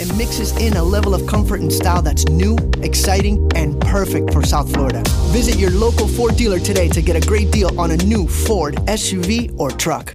and mixes in a level of comfort and style that's new, exciting, and perfect for South Florida. Visit your local Ford dealer today to get a great deal on a new Ford SUV or truck.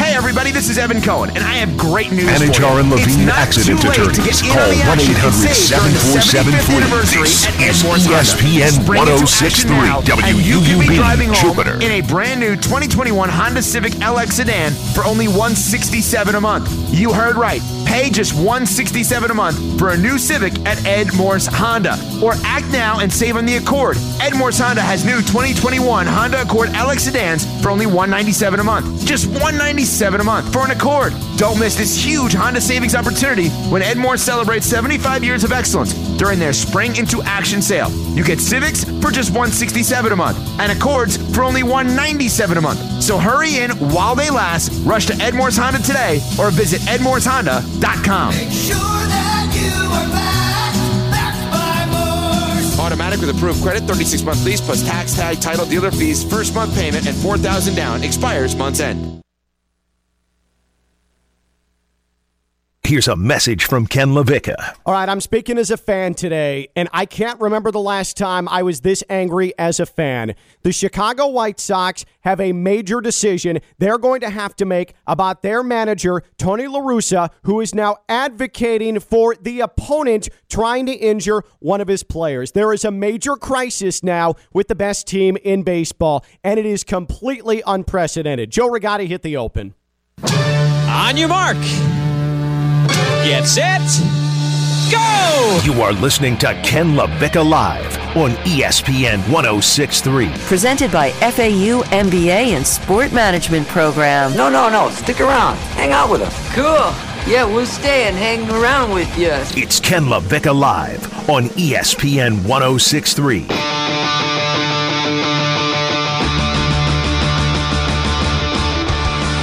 Hey everybody, this is Evan Cohen, and I have great news Manage for you. R and It's Levine Accident too Attorneys. Call on the action and save during the 75th anniversary 1-800-743. at This is ESPN Spring 1063 now, and you can be WUUB, Jupiter. in a brand new 2021 Honda Civic LX sedan for only 167 a month. You heard right. Pay just 167 a month for a new Civic at Ed Morse Honda. Or act now and save on the Accord. Ed Morse Honda has new 2021 Honda Accord LX sedans for only 197 a month. Just 197 a month for an Accord. Don't miss this huge Honda savings opportunity when Ed Morse celebrates 75 years of excellence during their Spring into Action sale. You get Civics for just 167 a month and Accords for only 197 a month. So hurry in while they last. Rush to Ed Morse Honda today or visit edmorsehonda.com. Automatic with approved credit, 36 month lease plus tax tag, title, dealer fees, first month payment, and 4000 down. Expires month's end. Here's a message from Ken LaVicka. All right, I'm speaking as a fan today, and I can't remember the last time I was this angry as a fan. The Chicago White Sox have a major decision they're going to have to make about their manager, Tony La Russa, who is now advocating for the opponent trying to injure one of his players. There is a major crisis now with the best team in baseball, and it is completely unprecedented. Joe Rigotti hit the open. On your mark. Get set. Go! You are listening to Ken LaVicka Live on ESPN 1063. Presented by FAU MBA and Sport Management Program. No, no, no. Stick around. Hang out with us. Cool. Yeah, we'll stay and hang around with you. It's Ken LaVicka Live on ESPN 1063.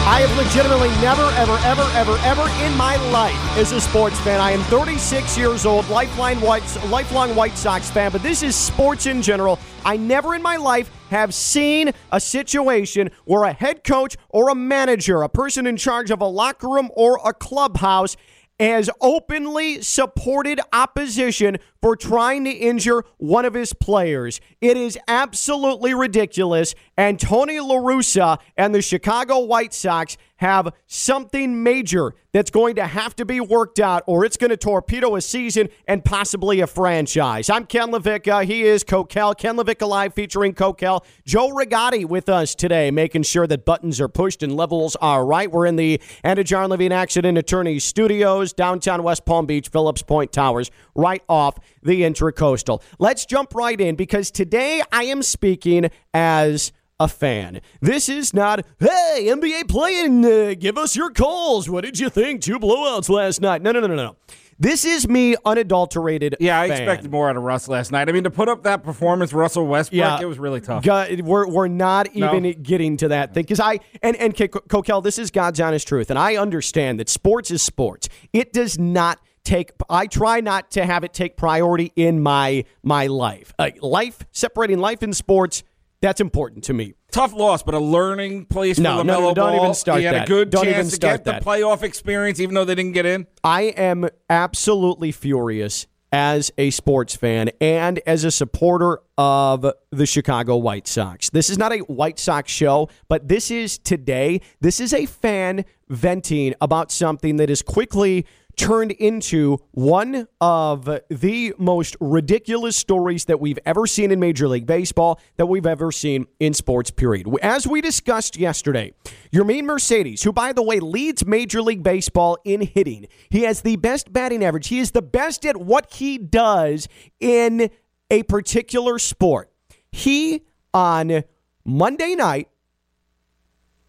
I have legitimately never, ever, ever, ever, ever in my life as a sports fan. I am 36 years old, lifelong White, lifelong White Sox fan, but this is sports in general. I never in my life have seen a situation where a head coach or a manager, a person in charge of a locker room or a clubhouse, has openly supported opposition for trying to injure one of his players. It is absolutely ridiculous. And Tony La Russa and the Chicago White Sox have something major that's going to have to be worked out, or it's going to torpedo a season and possibly a franchise. I'm Ken LaVicka. He is Coquel. Ken LaVicka Live featuring Coquel. Joe Rigotti with us today, making sure that buttons are pushed and levels are right. We're in the Anna John Levine Accident Attorney Studios, downtown West Palm Beach, Phillips Point Towers, right off the Intracoastal. Let's jump right in because today I am speaking as a fan. This is not, hey, NBA playing, uh, give us your calls. What did you think? Two blowouts last night. No, no, no, no, no. This is me unadulterated. Yeah, I fan. expected more out of Russ last night. I mean, to put up that performance, Russell Westbrook, Yeah. it was really tough. God, we're, we're not No. even getting to that thing because I and and K- Coquel, this is God's honest truth, and I understand that sports is sports. It does not take. I try not to have it take priority in my my life. Uh, life separating life and sports. That's important to me. Tough loss, but a learning place No, for no, LaMelo no, don't Ball. even start He had that. a good Don't chance to get the playoff experience, even though they didn't get in. I am absolutely furious as a sports fan and as a supporter of the Chicago White Sox. This is not a White Sox show, but this is today. This is a fan venting about something that is quickly turned into one of the most ridiculous stories that we've ever seen in Major League Baseball, that we've ever seen in sports, period. As we discussed yesterday, Yermin Mercedes, who, by the way, leads Major League Baseball in hitting, he has the best batting average. He is the best at what he does in a particular sport. He, on Monday night,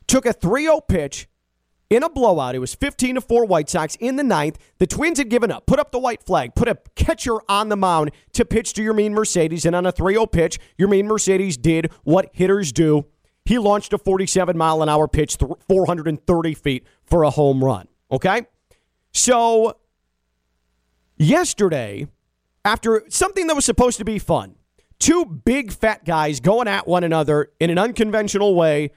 took a 3 0 pitch in a blowout. It was 15 to 4 White Sox in the ninth. The Twins had given up, put up the white flag, put a catcher on the mound to pitch to Yermin Mercedes. And on a 3 0 pitch, Yermin Mercedes did what hitters do. He launched a 47 mile an hour pitch, 430 feet for a home run. Okay? So, yesterday, after something that was supposed to be fun, two big fat guys going at one another in an unconventional way.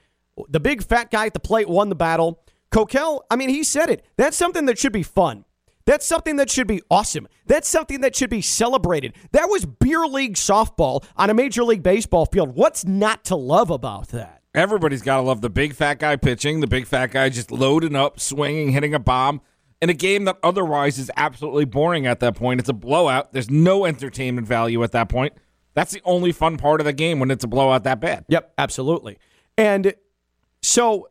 The big fat guy at the plate won the battle. Coquel, I mean, he said it. That's something that should be fun. That's something that should be awesome. That's something that should be celebrated. That was beer league softball on a major league baseball field. What's not to love about that? Everybody's got to love the big fat guy pitching, the big fat guy just loading up, swinging, hitting a bomb in a game that otherwise is absolutely boring at that point. It's a blowout. There's no entertainment value at that point. That's the only fun part of the game when it's a blowout that bad. Yep, absolutely. And so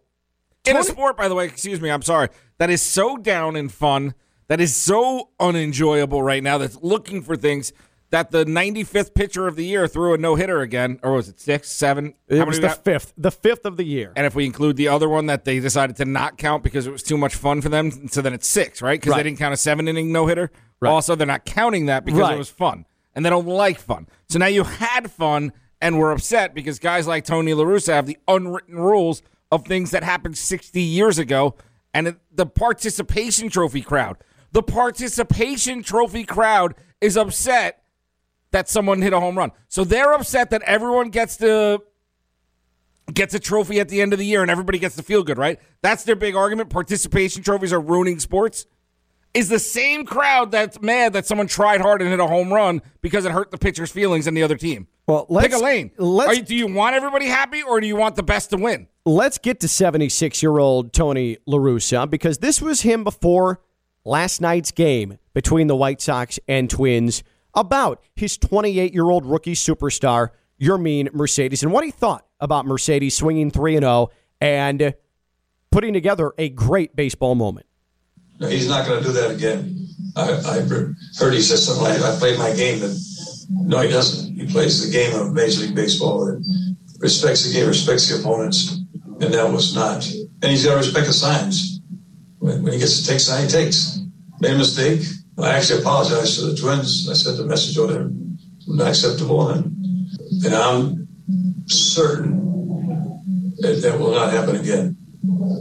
in a sport, by the way, excuse me, I'm sorry, that is so down and fun, that is so unenjoyable right now, that's looking for things that the 95th pitcher of the year threw a no hitter again, or was it six, seven? It was the got? fifth, the fifth of the year. And if we include the other one that they decided to not count because it was too much fun for them, so then it's six, right? Because right. they didn't count a seven inning no hitter. Right. Also, they're not counting that because right. it was fun, and they don't like fun. So now you had fun and were upset because guys like Tony La Russa have the unwritten rules of things that happened 60 years ago, and the participation trophy crowd. The participation trophy crowd is upset that someone hit a home run. So they're upset that everyone gets to gets a trophy at the end of the year and everybody gets to feel good, right? That's their big argument. Participation trophies are ruining sports. Is the same crowd that's mad that someone tried hard and hit a home run because it hurt the pitcher's feelings and the other team. Well, pick a lane. You, do you want everybody happy or do you want the best to win? Let's get to 76 year old Tony La Russa because this was him before last night's game between the White Sox and Twins about his 28 year old rookie superstar, Yermin Mercedes, and what he thought about Mercedes swinging 3 0 and putting together a great baseball moment. No, he's not going to do that again. I, I, heard he said something like, I played my game. And no, he doesn't. He plays the game of Major League Baseball and respects the game, respects the opponents. And that was not. And he's got to respect the signs. When, when he gets to take sign, he takes. Made a mistake, I actually apologized to the twins. I sent the message over there, not acceptable, and and I'm certain that that will not happen again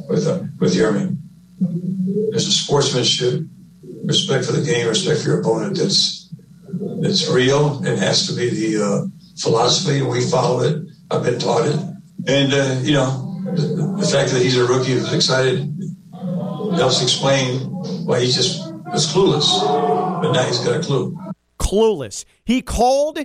with uh, with Yermin. There's a sportsmanship, respect for the game, respect for your opponent. That's that's real. It has to be the uh, philosophy, and we follow it. I've been taught it, and uh, you know the, the, fact that he's a rookie who's excited helps explain why he just was clueless, but now he's got a clue. Clueless. He called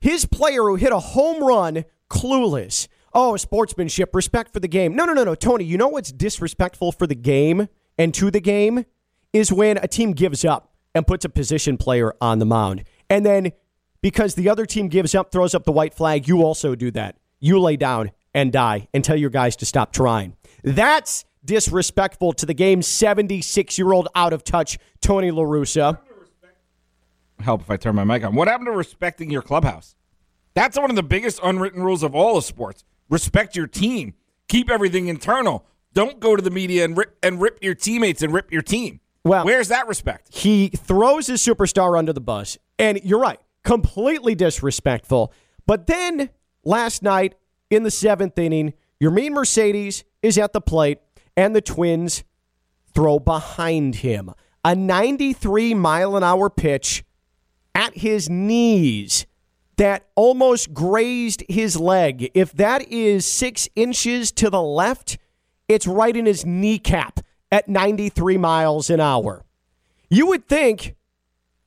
his player who hit a home run clueless. Oh, sportsmanship, respect for the game. No, no, no, no. Tony, you know what's disrespectful for the game and to the game is when a team gives up and puts a position player on the mound. And then because the other team gives up, throws up the white flag, you also do that. You lay down and die and tell your guys to stop trying. That's disrespectful to the game. 76 year old out of touch Tony La Russa. Help if I turn my mic on. What happened to respecting your clubhouse? That's one of the biggest unwritten rules of all of sports. Respect your team. Keep everything internal. Don't go to the media and rip and rip your teammates and rip your team. Well, where's that respect? He throws his superstar under the bus, and you're right, completely disrespectful. But then last night in the seventh inning, Yermin Mercedes is at the plate and the Twins throw behind him. A 93 mile an hour pitch at his knees that almost grazed his leg. If that is six inches to the left, it's right in his kneecap at 93 miles an hour. You would think,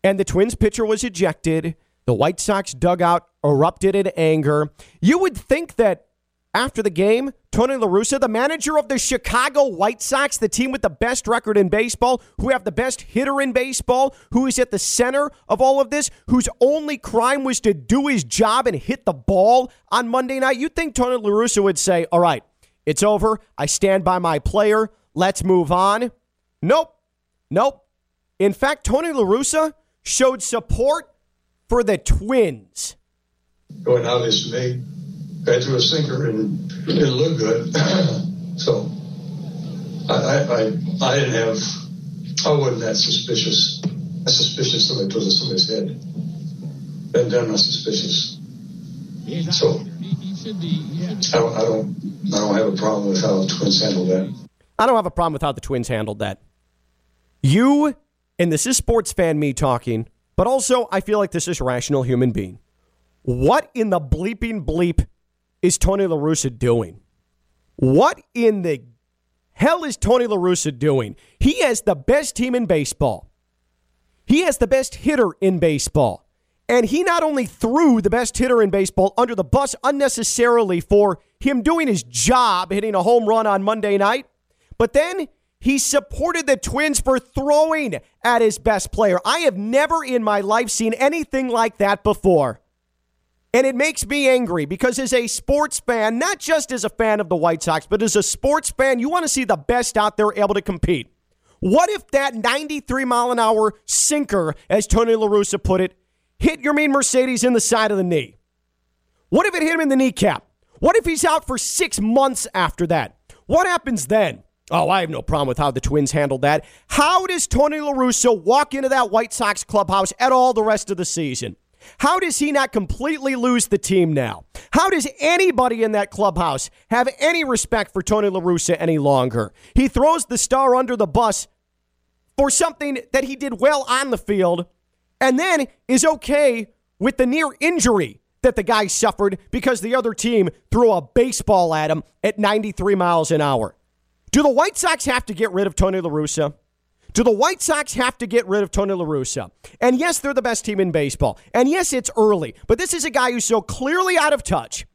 and the Twins pitcher was ejected, the White Sox dugout erupted in anger. You would think that after the game, Tony La Russa, the manager of the Chicago White Sox, the team with the best record in baseball, who have the best hitter in baseball, who is at the center of all of this, whose only crime was to do his job and hit the ball on Monday night, you'd think Tony La Russa would say, All right, it's over. I stand by my player. Let's move on. Nope. Nope. In fact, Tony La Russa showed support for the Twins. Going obvious to me guy threw a sinker and it didn't look good. so I, I, I, I, didn't have, I wasn't that suspicious. I suspicious somebody put it somebody's head. And then I'm not suspicious. So I don't, I don't, I don't have a problem with how the Twins handled that. I don't have a problem with how the Twins handled that. You, and this is sports fan me talking, but also I feel like this is rational human being. What in the bleeping bleep is Tony La Russa doing? What in the hell is Tony La Russa doing? He has the best team in baseball. He has the best hitter in baseball. And he not only threw the best hitter in baseball under the bus unnecessarily for him doing his job, hitting a home run on Monday night, but then he supported the Twins for throwing at his best player. I have never in my life seen anything like that before. And it makes me angry because as a sports fan, not just as a fan of the White Sox, but as a sports fan, you want to see the best out there able to compete. What if that 93 mile an hour sinker, as Tony La Russa put it, hit Yermin Mercedes in the side of the knee? What if it hit him in the kneecap? What if he's out for six months after that? What happens then? Oh, I have no problem with how the Twins handled that. How does Tony La Russa walk into that White Sox clubhouse at all the rest of the season? How does he not completely lose the team now? How does anybody in that clubhouse have any respect for Tony La Russa any longer? He throws the star under the bus for something that he did well on the field and then is okay with the near injury that the guy suffered because the other team threw a baseball at him at 93 miles an hour. Do the White Sox have to get rid of Tony La Russa? Do the White Sox have to get rid of Tony La Russa? And yes, they're the best team in baseball. And yes, it's early, but this is a guy who's so clearly out of touch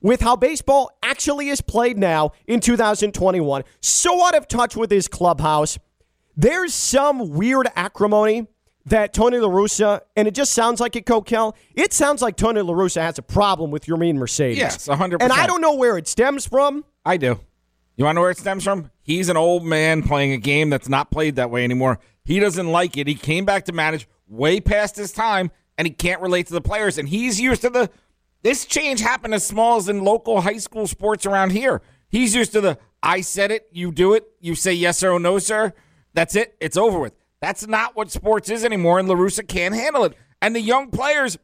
with how baseball actually is played now in 2021, so out of touch with his clubhouse. There's some weird acrimony that Tony La Russa, and it just sounds like it, Coquel, it sounds like Tony La Russa has a problem with Yermin Mercedes. Yes, 100%. And I don't know where it stems from. I do. You want to know where it stems from? He's an old man playing a game that's not played that way anymore. He doesn't like it. He came back to manage way past his time, and he can't relate to the players. And he's used to the. This change happened as small as in local high school sports around here. He's used to the I said it, you do it, you say yes or no, sir. That's it. It's over with. That's not what sports is anymore, and La Russa can't handle it. And the young players,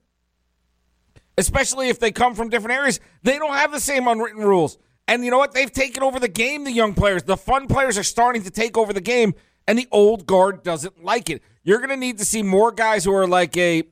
especially if they come from different areas, they don't have the same unwritten rules. And you know what? They've taken over the game, the young players. The fun players are starting to take over the game, and the old guard doesn't like it. You're going to need to see more guys who are like a,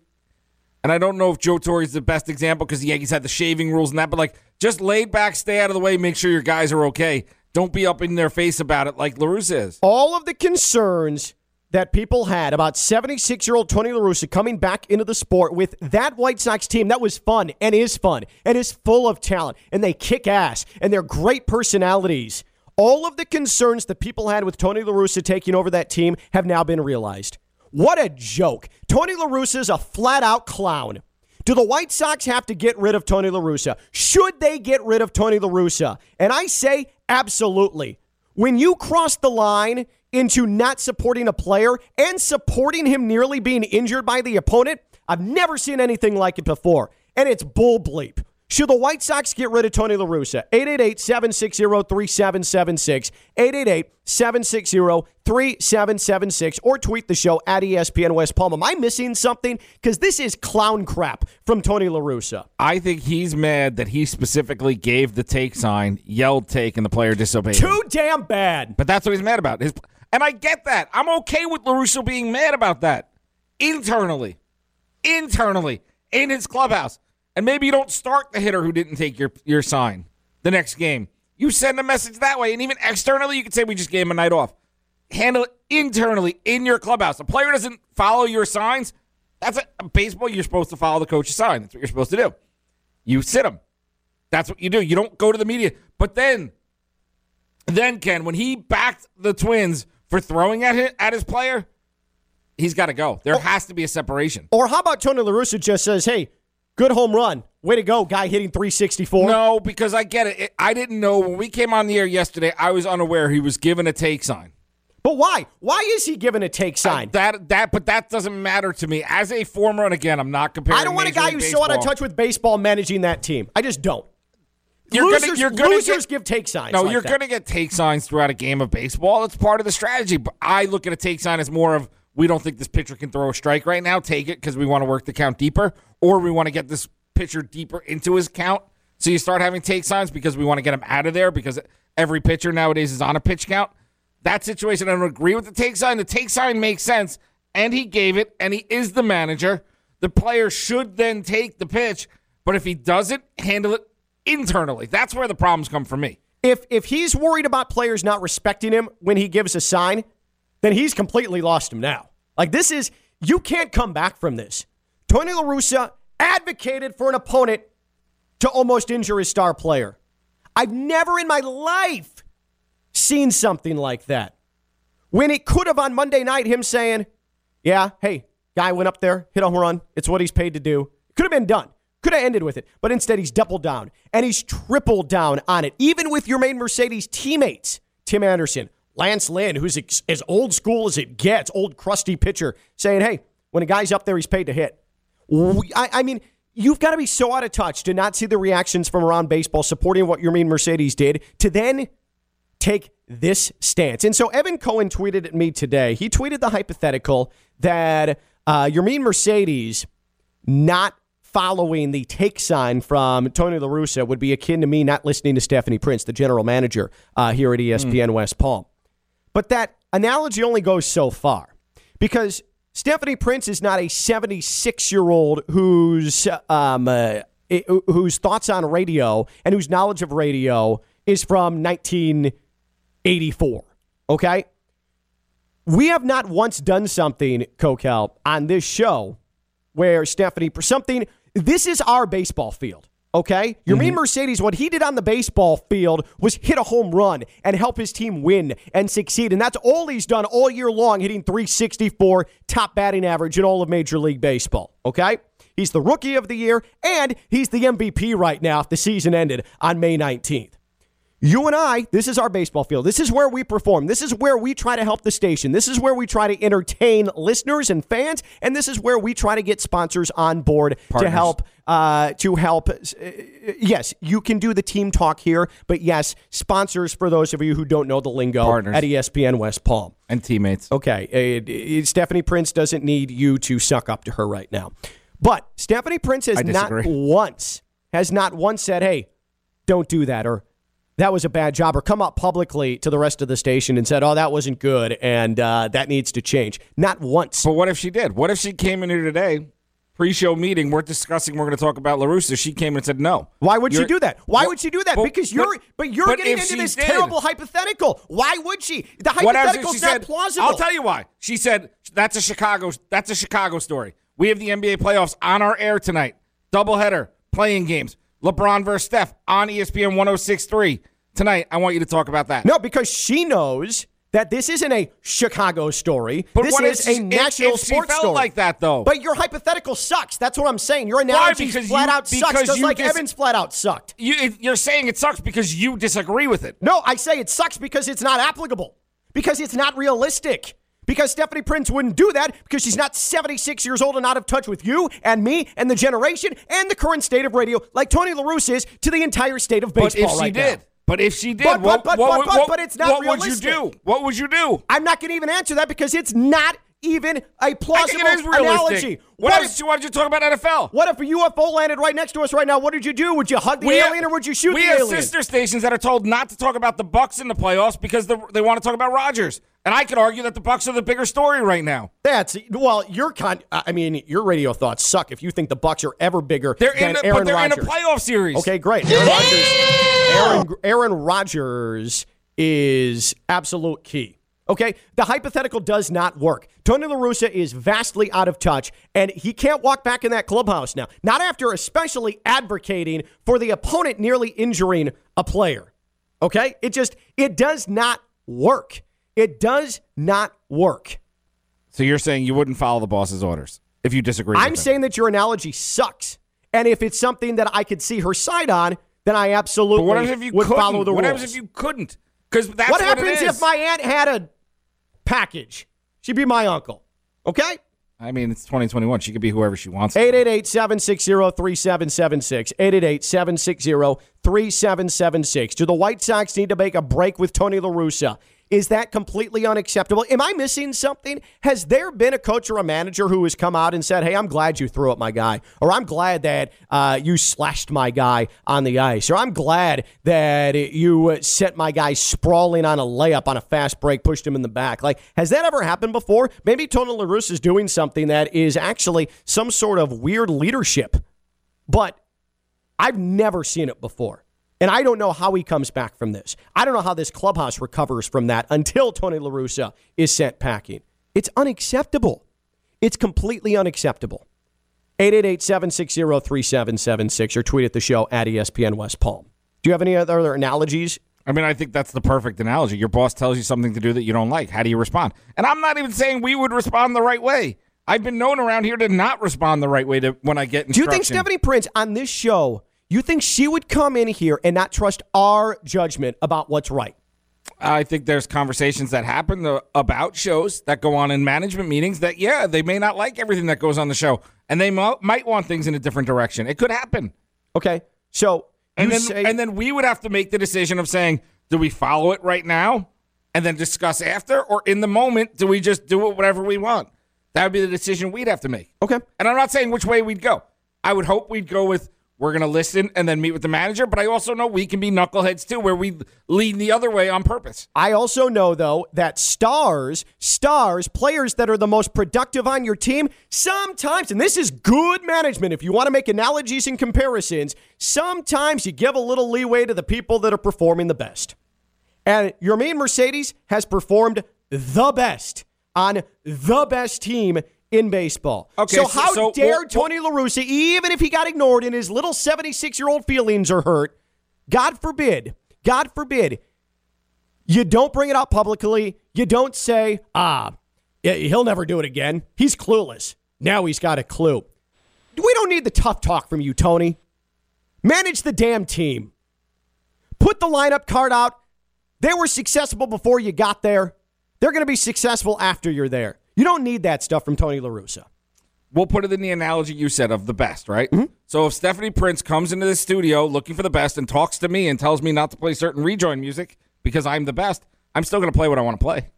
and I don't know if Joe Torre is the best example because the Yankees had the shaving rules and that, but like just laid back, stay out of the way, make sure your guys are okay. Don't be up in their face about it like La Russa is. All of the concerns that people had about 76 year old Tony La Russa coming back into the sport with that White Sox team that was fun and is fun and is full of talent and they kick ass and they're great personalities. All of the concerns that people had with Tony La Russa taking over that team have now been realized. What a joke. Tony La Russa is a flat out clown. Do the White Sox have to get rid of Tony La Russa? Should they get rid of Tony La Russa? And I say absolutely. When you cross the line into not supporting a player and supporting him nearly being injured by the opponent, I've never seen anything like it before. And it's bull bleep. Should the White Sox get rid of Tony La Russa? 888 760 3776. 888 760 3776. Or tweet the show at ESPN West Palm. Am I missing something? Because this is clown crap from Tony La Russa. I think he's mad that he specifically gave the take sign, yelled take, and the player disobeyed. Too damn bad. But that's what he's mad about. His, and I get that. I'm okay with La Russa being mad about that internally. Internally in his clubhouse. And maybe you don't start the hitter who didn't take your, your sign the next game. You send a message that way. And even externally, you can say we just gave him a night off. Handle it internally in your clubhouse. A player doesn't follow your signs. That's a, a baseball. You're supposed to follow the coach's sign. That's what you're supposed to do. You sit him. That's what you do. You don't go to the media. But then, then Ken, when he backed the Twins for throwing at his, at his player, he's got to go. There has to be a separation. Or how about Tony La Russa just says, hey, Good home run. Way to go, guy hitting 364. No, because I get it. I didn't know when we came on the air yesterday, I was unaware he was given a take sign. But why? Why is he given a take sign? Uh, that that but that doesn't matter to me. As a former, and again, I'm not comparing. I don't want a guy who's so out of touch with baseball managing that team. I just don't. You're losers, gonna, you're gonna losers get, give take signs. No, like you're going to get take signs throughout a game of baseball. It's part of the strategy. But I look at a take sign as more of we don't think this pitcher can throw a strike right now. Take it because we want to work the count deeper, or we want to get this pitcher deeper into his count. So you start having take signs because we want to get him out of there because every pitcher nowadays is on a pitch count. That situation, I don't agree with the take sign. The take sign makes sense, and he gave it, and he is the manager. The player should then take the pitch, but if he doesn't, handle it internally. That's where the problems come for me. If if he's worried about players not respecting him when he gives a sign, then he's completely lost him now. Like this is You can't come back from this. Tony La Russa advocated for an opponent to almost injure his star player. I've never in my life seen something like that. When it could have on Monday night, him saying, Yeah, hey, guy went up there, hit a home run. It's what he's paid to do. Could have been done. Could have ended with it. But instead, he's doubled down and he's tripled down on it. Even with Yermin Mercedes teammates, Tim Anderson, Lance Lynn, who's as old school as it gets, old crusty pitcher, saying, Hey, when a guy's up there, he's paid to hit. I, I mean, you've got to be so out of touch to not see the reactions from around baseball supporting what Yermin Mercedes did to then take this stance. And so Evan Cohen tweeted at me today. He tweeted the hypothetical that uh, Yermín Mercedes not following the take sign from Tony La Russa would be akin to me not listening to Stephanie Prince, the general manager uh, here at ESPN mm. West Palm. But that analogy only goes so far because Stephanie Prince is not a 76 year old whose um, uh, whose thoughts on radio and whose knowledge of radio is from 1984. Okay, we have not once done something, Coquel, on this show where Stephanie something. This is our baseball field. Okay? Yermín mm-hmm. Mercedes, what he did on the baseball field was hit a home run and help his team win and succeed. And that's all he's done all year long, hitting 364, top batting average in all of Major League Baseball. Okay? He's the rookie of the year, and he's the MVP right now if the season ended on May 19th. You and I, this is our baseball field. This is where we perform. This is where we try to help the station. This is where we try to entertain listeners and fans, and this is where we try to get sponsors on board Partners. to help. Uh, to help. Uh, yes, you can do the team talk here, but yes, sponsors for those of you who don't know the lingo Partners. at ESPN West Palm and teammates. Okay, it, it, Stephanie Prince doesn't need you to suck up to her right now, but Stephanie Prince has not once has not once said, "Hey, don't do that," or that was a bad job or come up publicly to the rest of the station and said, oh, that wasn't good and uh, that needs to change. Not once. But what if she did? What if she came in here today, pre show meeting, we're discussing, we're going to talk about La Russa. She came and said no. Why would she do that? Why would she do that? But, because you're, but, but you're but getting into this did, terrible hypothetical. Why would she? The hypothetical is not said, plausible. I'll tell you why. She said, that's a Chicago, that's a Chicago story. We have the NBA playoffs on our air tonight. Doubleheader, playing games. LeBron versus Steph on ESPN 1063. Tonight, I want you to talk about that. No, because she knows that this isn't a Chicago story. But this is a national if, if sports story. like that, though. But your hypothetical sucks. That's what I'm saying. Your analogy flat you, out sucks, just like dis- Evans flat out sucked. You, you're saying it sucks because you disagree with it. No, I say it sucks because it's not applicable, because it's not realistic. Because Stephanie Prince wouldn't do that because she's not 76 years old and out of touch with you and me and the generation and the current state of radio like Tony La Russa is to the entire state of baseball but if right she did, now. But if she did, but, what, but, what, but, what, but, it's not what realistic. would you do? What would you do? I'm not going to even answer that because it's not even a plausible analogy. What, what if, why did you talk about NFL? What if a UFO landed right next to us right now? What did you do? Would you hug the we alien have, or would you shoot the alien? We have sister stations that are told not to talk about the Bucks in the playoffs because the, they want to talk about Rodgers. And I could argue that the Bucks are the bigger story right now. That's well, your con. I mean, your radio thoughts suck if you think the Bucks are ever bigger they're than in a, Aaron but they're Rodgers. in a playoff series. Okay, great. Aaron Rodgers. Aaron, Aaron Rodgers is absolute key. Okay, the hypothetical does not work. Tony La Russa is vastly out of touch, and he can't walk back in that clubhouse now. Not after especially advocating for the opponent nearly injuring a player. Okay, it just it does not work. It does not work. So you're saying you wouldn't follow the boss's orders if you disagree? I'm saying that your analogy sucks, and if it's something that I could see her side on, then I absolutely but what if you would couldn't? follow the what rules. What happens if you couldn't? Because that's what, what happens if my aunt had a package. She'd be my uncle. Okay? I mean, it's 2021. She could be whoever she wants. 888 760 3776. 888 760 3776. Do the White Sox need to make a break with Tony La Russa? Is that completely unacceptable? Am I missing something? Has there been a coach or a manager who has come out and said, hey, I'm glad you threw up my guy, or I'm glad that uh, you slashed my guy on the ice, or I'm glad that you sent my guy sprawling on a layup on a fast break, pushed him in the back? Like, has that ever happened before? Maybe Tony La Russa is doing something that is actually some sort of weird leadership, but I've never seen it before. And I don't know how he comes back from this. I don't know how this clubhouse recovers from that until Tony La Russa is sent packing. It's unacceptable. It's completely unacceptable. 888-760-3776 or tweet at the show at ESPN West Palm. Do you have any other analogies? I mean, I think that's the perfect analogy. Your boss tells you something to do that you don't like. How do you respond? And I'm not even saying we would respond the right way. I've been known around here to not respond the right way to when I get instruction. Do you think Stephanie Prince on this show, you think she would come in here and not trust our judgment about what's right? I think there's conversations that happen uh, about shows that go on in management meetings that, yeah, they may not like everything that goes on the show and they might want things in a different direction. It could happen. Okay. So, and then, say- and then we would have to make the decision of saying, do we follow it right now and then discuss after? Or in the moment, do we just do it whatever we want? That would be the decision we'd have to make. Okay. And I'm not saying which way we'd go. I would hope we'd go with we're going to listen and then meet with the manager. But I also know we can be knuckleheads too, where we lean the other way on purpose. I also know, though, that stars, stars, players that are the most productive on your team, sometimes, and this is good management, if you want to make analogies and comparisons, sometimes you give a little leeway to the people that are performing the best. And Yermin Mercedes has performed the best on the best team in baseball. Okay, so, so how so dare what- Tony La Russa, even if he got ignored and his little 76 year old feelings are hurt, God forbid, God forbid, you don't bring it out publicly. You don't say, ah, he'll never do it again. He's clueless. Now he's got a clue. We don't need the tough talk from you, Tony. Manage the damn team. Put the lineup card out. They were successful before you got there. They're going to be successful after you're there. You don't need that stuff from Tony La Russa. We'll put it in the analogy you said of the best, right? Mm-hmm. So if Stephanie Prince comes into the studio looking for the best and talks to me and tells me not to play certain rejoin music because I'm the best, I'm still going to play what I want to play.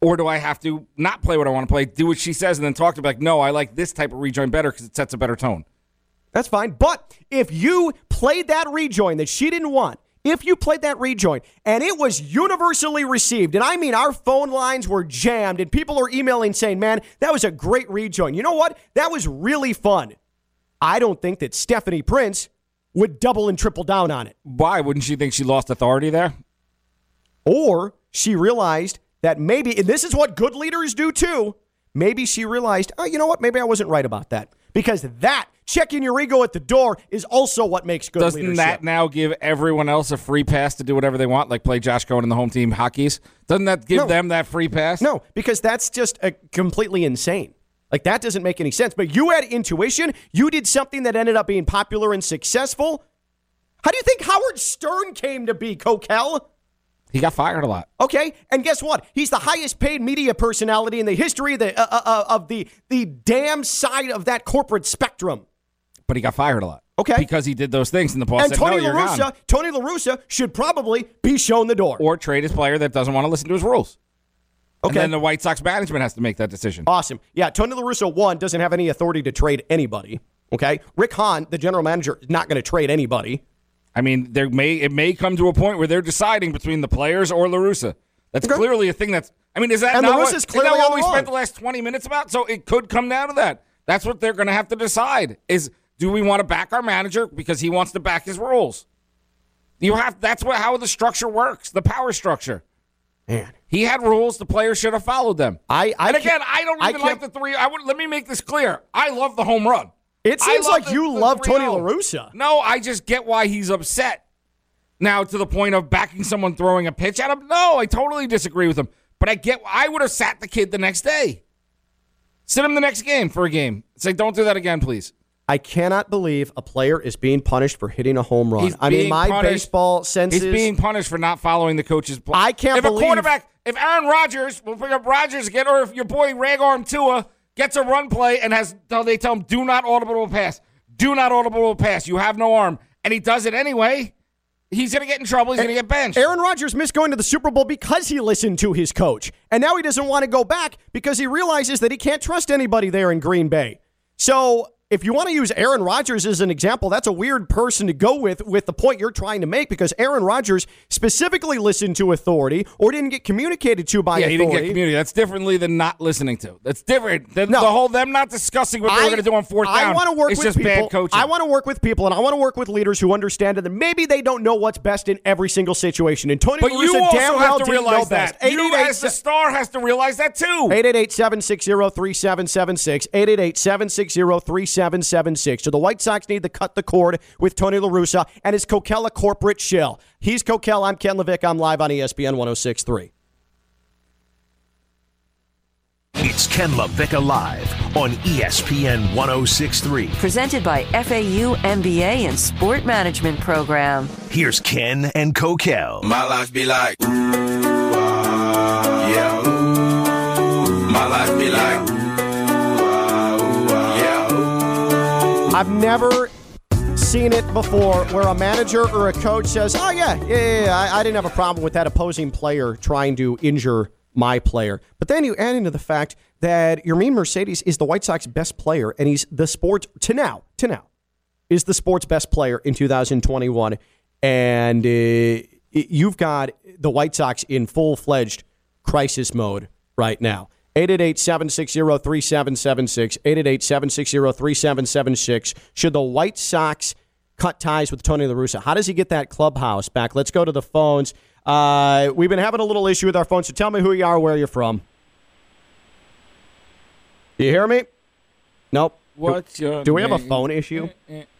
Or do I have to not play what I want to play, do what she says, and then talk to me like, no, I like this type of rejoin better because it sets a better tone? That's fine. But if you played that rejoin that she didn't want, if you played that rejoin and it was universally received, and I mean our phone lines were jammed and people are emailing saying, man, that was a great rejoin. You know what? That was really fun. I don't think that Stephanie Prince would double and triple down on it. Why wouldn't she think she lost authority there? Or she realized that maybe, and this is what good leaders do too, maybe she realized, oh, you know what? Maybe I wasn't right about that. Because that, checking your ego at the door, is also what makes good Doesn't leadership. that now give everyone else a free pass to do whatever they want, like play Josh Cohen in the home team hockeys? Doesn't that give No. them that free pass? No, because that's just a completely insane. Like that doesn't make any sense. But you had intuition. You did something that ended up being popular and successful. How do you think Howard Stern came to be, Coquel? He got fired a lot. Okay, and guess what? He's the highest paid media personality in the history of the uh, uh, uh, of the the damn side of that corporate spectrum. But he got fired a lot. Okay. Because he did those things, in the boss and said, Tony no, you're La Russa. Tony La Russa should probably be shown the door. Or trade his player that doesn't want to listen to his rules. Okay. And then the White Sox management has to make that decision. Awesome. Yeah, Tony La Russa, one, doesn't have any authority to trade anybody. Okay. Rick Hahn, the general manager, is not going to trade anybody. I mean, there may it may come to a point where they're deciding between the players or La Russa. That's Okay. clearly a thing that's. I mean, is that And not what, is that what we spent the last twenty minutes about? So it could come down to that. That's what they're going to have to decide: is do we want to back our manager because he wants to back his rules? You have. That's what how the structure works. The power structure. Man. He had rules. The players should have followed them. I, I and again, I don't I even like the three. I would let me make this clear. I love the home run. It seems like the- you the love Tony 3-0. La Russa. No, I just get why he's upset. Now to the point of backing someone throwing a pitch at him. No, I totally disagree with him. But I get. I would have sat the kid the next day. Sit him the next game for a game. Say, don't do that again, please. I cannot believe a player is being punished for hitting a home run. He's I mean, my punished- baseball senses. He's being punished for not following the coach's plan. I can't if believe- a quarterback, if Aaron Rodgers, we'll bring up Rodgers again, or if your boy Ragarm Tua gets a run play and has, they tell him, do not audible pass, do not audible pass. You have no arm, and he does it anyway. He's going to get in trouble. He's going to get benched. Aaron Rodgers missed going to the Super Bowl because he listened to his coach. And now he doesn't want to go back because he realizes that he can't trust anybody there in Green Bay. So if you want to use Aaron Rodgers as an example, that's a weird person to go with with the point you're trying to make because Aaron Rodgers specifically listened to authority or didn't get communicated to by yeah, authority. he didn't get community. That's differently than not listening to. That's different. The, no, the whole them not discussing what they were going to do on fourth down. I want to work it's with just people. bad coaching. I want to work with people, and I want to work with leaders who understand that maybe they don't know what's best in every single situation. And Tony but La Russa you also damn have well to didn't realize that. best. You, as the star, has to realize that too. 888-760-3776. 888-760-3776. So the White Sox need to cut the cord with Tony La Russa and his Coquella corporate shell. He's Coquel. I'm Ken LaVicka. I'm live on ESPN 1063. It's Ken LaVicka Live on ESPN 1063. Presented by FAU MBA and Sport Management Program. Here's Ken and Coquel. My life be like, ooh, ah, yeah, ooh. My life be like, I've never seen it before where a manager or a coach says, "Oh yeah, yeah, yeah, I, I didn't have a problem with that opposing player trying to injure my player." But then you add into the fact that Yermin Mercedes is the White Sox best player, and he's the sports to now to now is the sports best player in 2021, and uh, you've got the White Sox in full fledged crisis mode right now. 888-760-3776, 888-760-3776. Should the White Sox cut ties with Tony La Russa? How does he get that clubhouse back? Let's go to the phones. Uh, we've been having a little issue with our phones, so tell me who you are, where you're from. You hear me? Nope. What's do, your do we have a phone issue?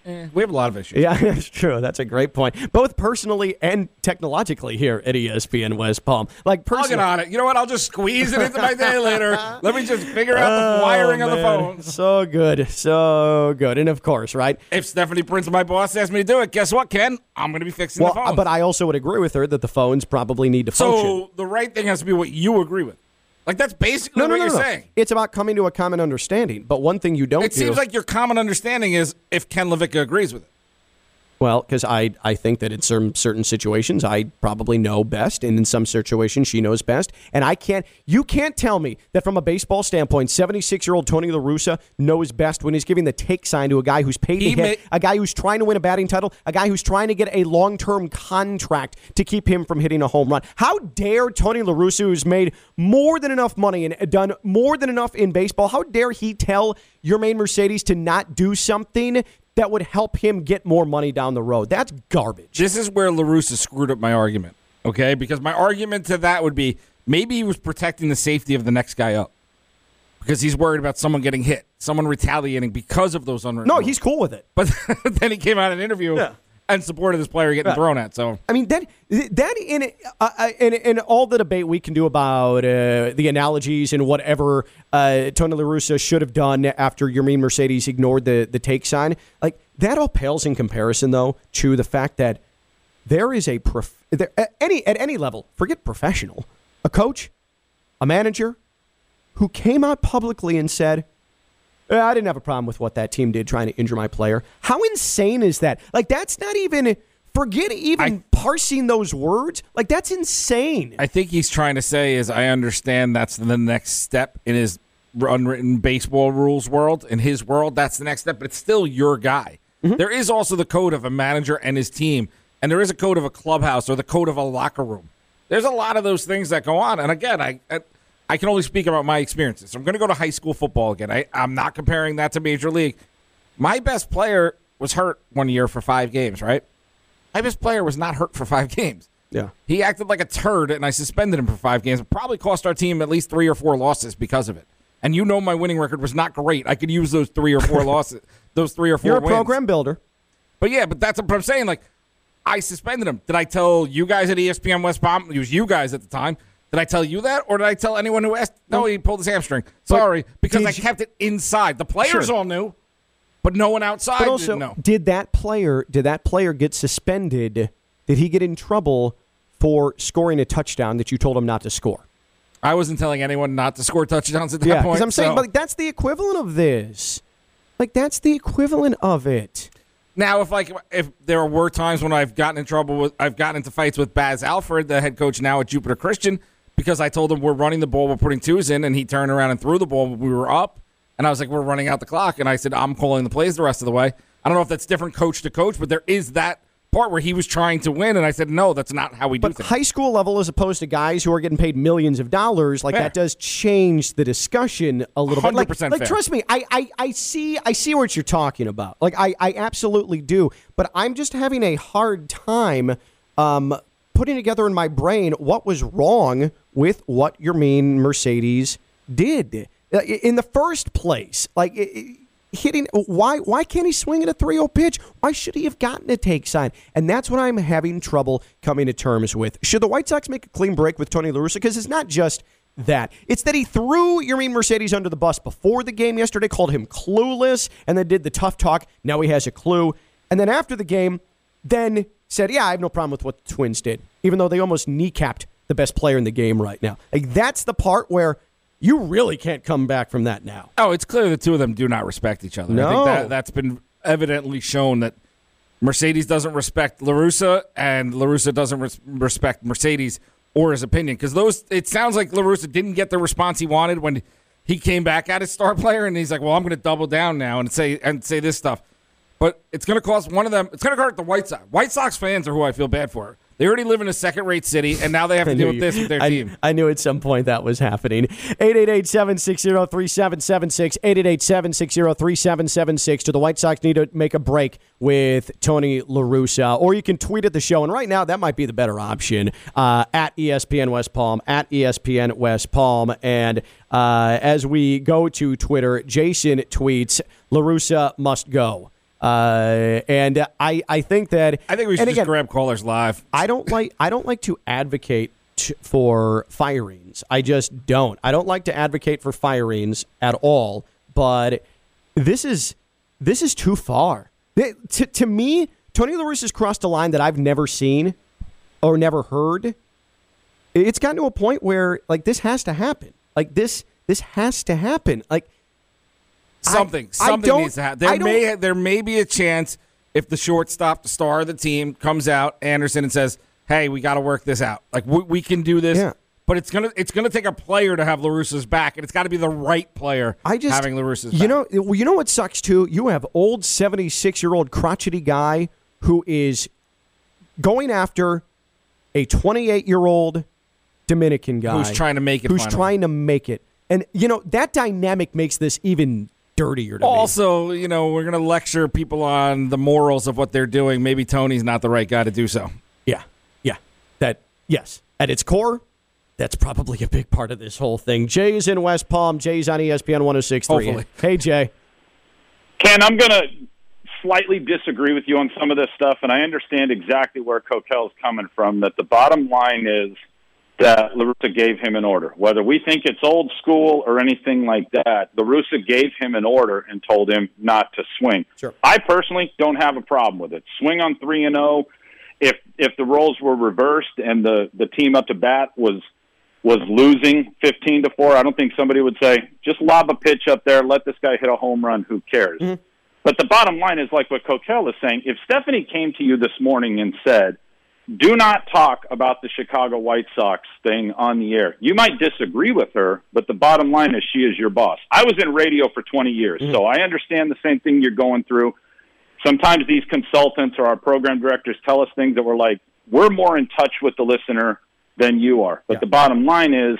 Eh. We have a lot of issues. Yeah, that's true. That's a great point. Both personally and technologically here at ESPN West Palm. Like I'll get on it. You know what? I'll just squeeze it into my day later. Let me just figure out the wiring Oh, of the phone. So good, so good, and of course, right? If Stephanie Prince, my boss, asked me to do it, guess what, Ken? I'm going to be fixing Well, the phone. but I also would agree with her that the phones probably need to function. so the right thing has to be what you agree with. Like that's basically no, no, what no, you're no. saying. It's about coming to a common understanding. But one thing you don't It do, seems like your common understanding is if Ken LaVicka agrees with it. Well, because I I think that in certain certain situations I probably know best, and in some situations she knows best. And I can't, you can't tell me that from a baseball standpoint, seventy six year old Tony La Russa knows best when he's giving the take sign to a guy who's paid He to hit, a guy who's trying to win a batting title, a guy who's trying to get a long term contract to keep him from hitting a home run. How dare Tony La Russa, who's made more than enough money and done more than enough in baseball, how dare he tell Yermin Mercedes to not do something that would help him get more money down the road? That's garbage. This is where La Russa screwed up my argument, okay? Because my argument to that would be maybe he was protecting the safety of the next guy up because he's worried about someone getting hit, someone retaliating because of those unwritten No, rules. he's cool with it. But then he came out in an interview Yeah. And supported this player getting thrown at. So I mean that that in uh, uh, in, in all the debate we can do about uh, the analogies and whatever uh, Tony La Russa should have done after Yermin Mercedes ignored the the take sign, like that all pales in comparison though to the fact that there is a prof- there, at any at any level, forget professional, a coach, a manager, who came out publicly and said. "Uh, I didn't have a problem with what that team did trying to injure my player. How insane is that? Like, that's not even, forget even parsing those words. Like, that's insane. I think he's trying to say is I understand that's the next step in his unwritten baseball rules world. In his world, that's the next step, but it's still your guy. Mm-hmm. There is also the code of a manager and his team, and there is a code of a clubhouse or the code of a locker room. There's a lot of those things that go on. And again, I I, I can only speak about my experiences. So I'm going to go to high school football again. I, I'm not comparing that to major league. My best player was hurt one year for five games, right? My best player was not hurt for five games. Yeah. He acted like a turd, and I suspended him for five games. It probably cost our team at least three or four losses because of it. And you know my winning record was not great. I could use those three or four losses, those three or 4 You're a wins. program builder. But yeah, but that's what I'm saying. Like, I suspended him. Did I tell you guys at ESPN West Palm? It was you guys at the time. Did I tell you that, or did I tell anyone who asked? No, he pulled his hamstring. Sorry, because I you- kept it inside. The players Sure. all knew, but no one outside But also, didn't know. did that player did that player get suspended? Did he get in trouble for scoring a touchdown that you told him not to score? I wasn't telling anyone not to score touchdowns at that point. because I'm saying, so- but like, that's the equivalent of this. Like that's the equivalent of it. Now, if like if there were times when I've gotten in trouble with, I've gotten into fights with Baz Alfred, the head coach now at Jupiter Christian, because I told him we're running the ball, we're putting twos in, and he turned around and threw the ball we were up. And I was like, we're running out the clock. And I said, I'm calling the plays the rest of the way. I don't know if that's different coach to coach, but there is that part where he was trying to win, and I said, no, that's not how we do But things. high school level, as opposed to guys who are getting paid millions of dollars, like Fair. that does change the discussion a little bit. Like, 100% like trust me, I, I, I see I see what you're talking about. Like I, I absolutely do. But I'm just having a hard time um, putting together in my brain what was wrong with what Yermin Mercedes did Uh, in the first place. Like. It, it- hitting why why can't he swing at a 3-0 pitch why should he have gotten a take sign and that's what i'm having trouble coming to terms with should the white sox make a clean break with tony La Russa? because it's not just that it's that he threw Yermin Mercedes under the bus before the game yesterday called him clueless and then did the tough talk now he has a clue and then after the game then said yeah i have no problem with what the twins did even though they almost kneecapped the best player in the game right now like that's the part where you really can't come back from that now Oh, it's clear the two of them do not respect each other. I No. think that, that's been evidently shown that Mercedes doesn't respect La Russa and La Russa doesn't res- respect Mercedes or his opinion. Because those, it sounds like La Russa didn't get the response he wanted when he came back at his star player, and he's like, "Well, I'm going to double down now and say and say this stuff." But it's going to cost one of them. It's going to hurt the White Sox. White Sox fans are who I feel bad for. They already live in a second-rate city, and now they have to deal with this with their I, team. I knew at some point that was happening. 888-760-3776, 888-760-3776. Do the White Sox need to make a break with Tony La Russa? Or you can tweet at the show, and right now that might be the better option, uh, at ESPN West Palm, at ESPN West Palm. And uh, as we go to Twitter, Jason tweets, La Russa must go. Uh, and I, I think that I think we should just again, grab callers live. I don't like I don't like to advocate t- for firings. I just don't. I don't like to advocate for firings at all. But this is this is too far. To, to me, Tony La Russa has crossed a line that I've never seen or never heard. It's gotten to a point where like this has to happen. Like this this has to happen. Like Something, I something don't- needs to happen. There may there may be a chance if the shortstop, the star of the team, comes out Anderson and says, "Hey, we got to work this out. Like we, we can do this." Yeah. But it's gonna it's gonna take a player to have La Russa's back, and it's got to be the right player. I just having La Russa's You back. know, well, you know what sucks too. You have old seventy six year old crotchety guy who is going after a twenty eight year old Dominican guy Who's trying to make it Who's finally. trying to make it, and you know that dynamic makes this even dirtier to me. Also, you know, we're gonna lecture people on the morals of what they're doing. Maybe Tony's not the right guy to do so. Yeah, yeah. That yes, at its core, that's probably a big part of this whole thing. Jay's in West Palm. Jay's on ESPN 1063. Hopefully. Hey Jay. Ken, I'm going to slightly disagree with you on some of this stuff, and I understand exactly where Coquel's coming from. That the bottom line is that La Russa gave him an order. Whether we think it's old school or anything like that, La Russa gave him an order and told him not to swing. Sure. I personally don't have a problem with it. Swing on 3 and 0. If if the roles were reversed and the the team up to bat was was losing 15 to 4, I don't think somebody would say, just lob a pitch up there, let this guy hit a home run, who cares? Mm-hmm. But the bottom line is like what Coquel is saying. If Stephanie came to you this morning and said, do not talk about the Chicago White Sox thing on the air. You might disagree with her, but the bottom line is she is your boss. I was in radio for 20 years, mm-hmm. so I understand the same thing you're going through. Sometimes these consultants or our program directors tell us things that we're like, we're more in touch with the listener than you are. But the bottom line is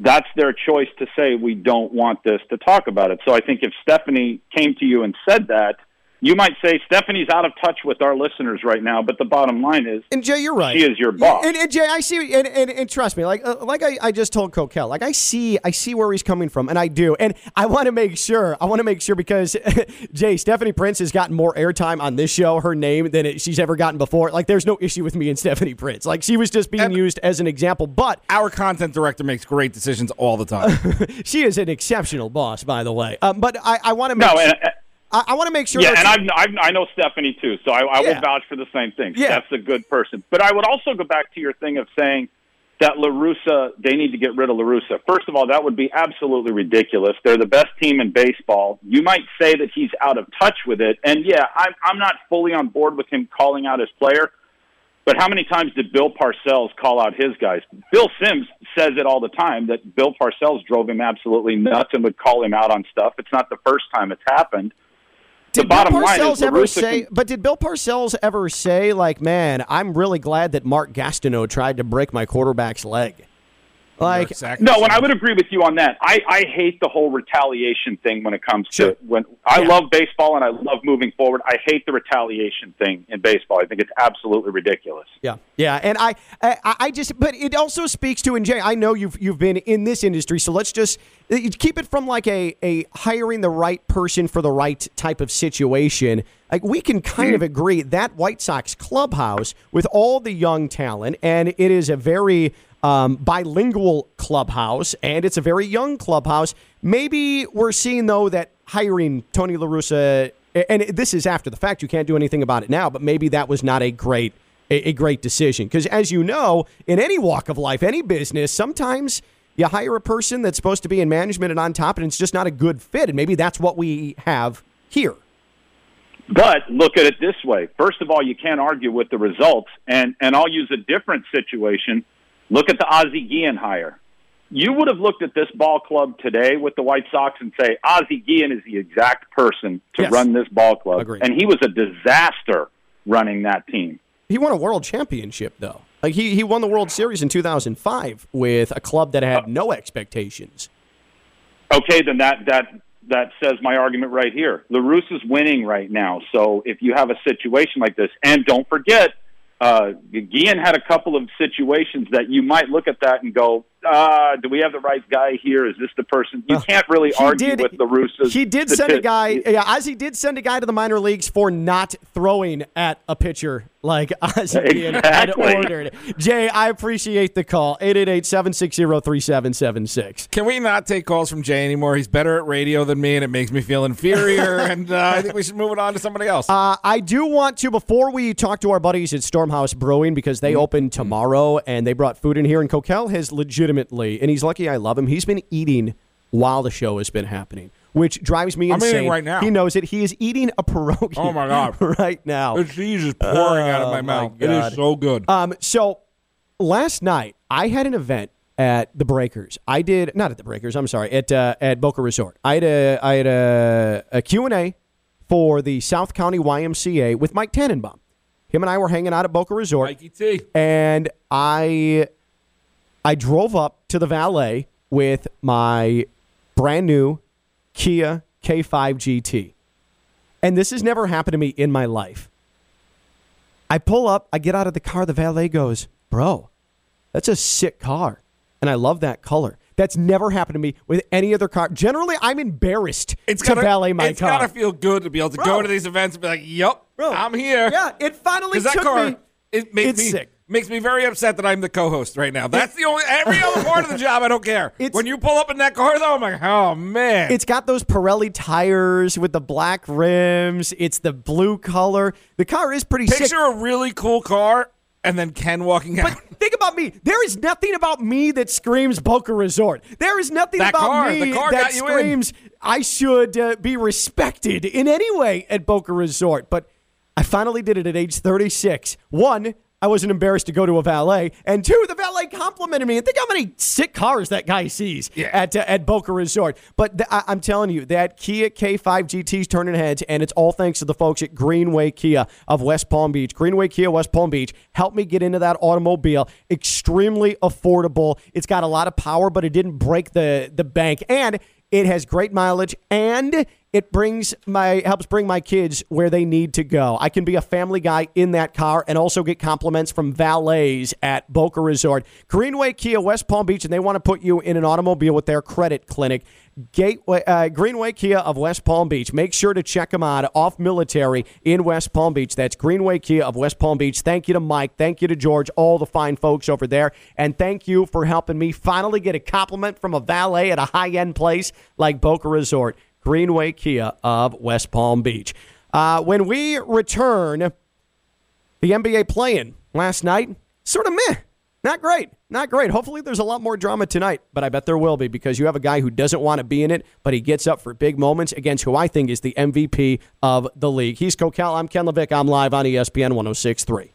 that's their choice to say we don't want this to talk about it. So I think if Stephanie came to you and said that, you might say Stephanie's out of touch with our listeners right now, but the bottom line is And Jay, you're right. she is your boss. And, and Jay, I see, and, and, and trust me, like uh, like I, I just told Coquel, like I see, I see where he's coming from, and I do, and I want to make sure, I want to make sure because Jay, Stephanie Prince has gotten more airtime on this show, her name than it, she's ever gotten before. Like, there's no issue with me and Stephanie Prince. Like, she was just being used as an example, but Our content director makes great decisions all the time. she is an exceptional boss, by the way. Um, but I, I want to make No, sure, and- I, I want to make sure. yeah, and I've, I've, I know Stephanie too, so I, I Yeah. will vouch for the same thing. Yeah. Steph's a good person. But I would also go back to your thing of saying that La Russa, they need to get rid of La Russa. First of all, that would be absolutely ridiculous. They're the best team in baseball. You might say that he's out of touch with it. And yeah, I'm, I'm not fully on board with him calling out his player. But how many times did Bill Parcells call out his guys? Phil Simms says it all the time that Bill Parcells drove him absolutely nuts and would call him out on stuff. It's not the first time it's happened. Did Bill line Parcells ever say? can- but did Bill Parcells ever say, like, "Man, I'm really glad that Mark Gastineau tried to break my quarterback's leg"? Like, no, and I would agree with you on that. I, I hate the whole retaliation thing when it comes to when I love baseball and I love moving forward. I hate the retaliation thing in baseball. I think it's absolutely ridiculous. Yeah, yeah, and I, I, I just, but it also speaks to, and Jay, I know you've you've been in this industry, so let's just uh, keep it from like a a hiring the right person for the right type of situation. Like we can kind of agree that White Sox clubhouse with all the young talent, and it is a very um, bilingual clubhouse, and it's a very young clubhouse. Maybe we're seeing though that hiring Tony La Russa, and this is after the fact. You can't do anything about it now, but maybe that was not a great a great decision because, as you know, in any walk of life, any business, sometimes you hire a person that's supposed to be in management and on top, and it's just not a good fit. And maybe that's what we have here. But look at it this way. First of all, you can't argue with the results. And, and I'll use a different situation. Look at the Ozzie Guillen hire. You would have looked at this ball club today with the White Sox and say, Ozzie Guillen is the exact person to Yes. run this ball club. Agreed. And he was a disaster running that team. He won a world championship, though. Like he, he won the World Series in 2005 with a club that had no expectations. Okay, then that that that says my argument right here. La Russa is winning right now. So if you have a situation like this, and don't forget, uh, Guillen had a couple of situations that you might look at that and go, uh, do we have the right guy here? Is this the person? You can't really He argue did- with La Russa's. He did the send a guy, yeah, as he did send a guy to the minor leagues for not throwing at a pitcher like Ozzie Guillen had ordered. Jay, I appreciate the call. 888-760-3776. Can we not take calls from Jay anymore? He's better at radio than me, and it makes me feel inferior. and uh, I think we should move it on to somebody else. Uh, I do want to, before we talk to our buddies at Stormhouse Brewing, because they Mm-hmm. open tomorrow and they brought food in here, and Coquel has legitimately, and he's lucky I love him, he's been eating while the show has been happening, which drives me I'm insane. right now. He knows it. He is eating a pierogi. Oh, my God. right now. the cheese is pouring out of my Oh, mouth. my It God. is so good. Um, so last night I had an event at the Breakers. I did not at the Breakers. I'm sorry at uh, at Boca Resort. I had a I had a, a Q and A for the South County YMCA with Mike Tannenbaum. Him and I were hanging out at Boca Resort, Mikey T. and I I drove up to the valet with my brand new Kia K5 GT. And this has never happened to me in my life. I pull up, I get out of the car, the valet goes, Bro, that's a sick car. And I love that color. That's never happened to me with any other car. Generally, I'm embarrassed It's to gotta, valet my it's car. It's gotta feel good to be able to Bro. go to these events and be like, "Yup, I'm here." Yeah, it finally Because that took car, me. it makes It's me sick. Makes me very upset that I'm the co-host right now. That's the only every other part of the job I don't care. when you pull up in that car, though, I'm like, "Oh man!" It's got those Pirelli tires with the black rims. It's the blue color. The car is pretty sick. Picture a really cool car and then Ken walking out. But Think about me. There is nothing about me that screams Boca Resort. There is nothing That about car, me car that got you in. screams I should uh, be respected in any way at Boca Resort. But I finally did it at age 36. One, I wasn't embarrassed to go to a valet, and two, the valet complimented me. And think how many sick cars that guy sees at uh, at Boca Resort. But th- I- I'm telling you, that Kia K5 GT's turning heads, and it's all thanks to the folks at Greenway Kia of West Palm Beach. Greenway Kia West Palm Beach helped me get into that automobile. Extremely affordable. It's got a lot of power, but it didn't break the the bank, and it has great mileage and it brings my helps bring my kids where they need to go. I can be a family guy in that car and also get compliments from valets at Boca Resort. Greenway Kia West Palm Beach and they want to put you in an automobile with their credit clinic. Gateway uh, Greenway Kia of West Palm Beach. Make sure to check them out off Military in West Palm Beach. That's Greenway Kia of West Palm Beach. Thank you to Mike. Thank you to George, all the fine folks over there. And thank you for helping me finally get a compliment from a valet at a high end place like Boca Resort. Greenway Kia of West Palm Beach. Uh, when we return, the NBA playing last night, sort of meh. Not great. Not great. Hopefully, there's a lot more drama tonight, but I bet there will be because you have a guy who doesn't want to be in it, but he gets up for big moments against who I think is the MVP of the league. He's Cocal. I'm Ken LaVicka. I'm live on ESPN 1063.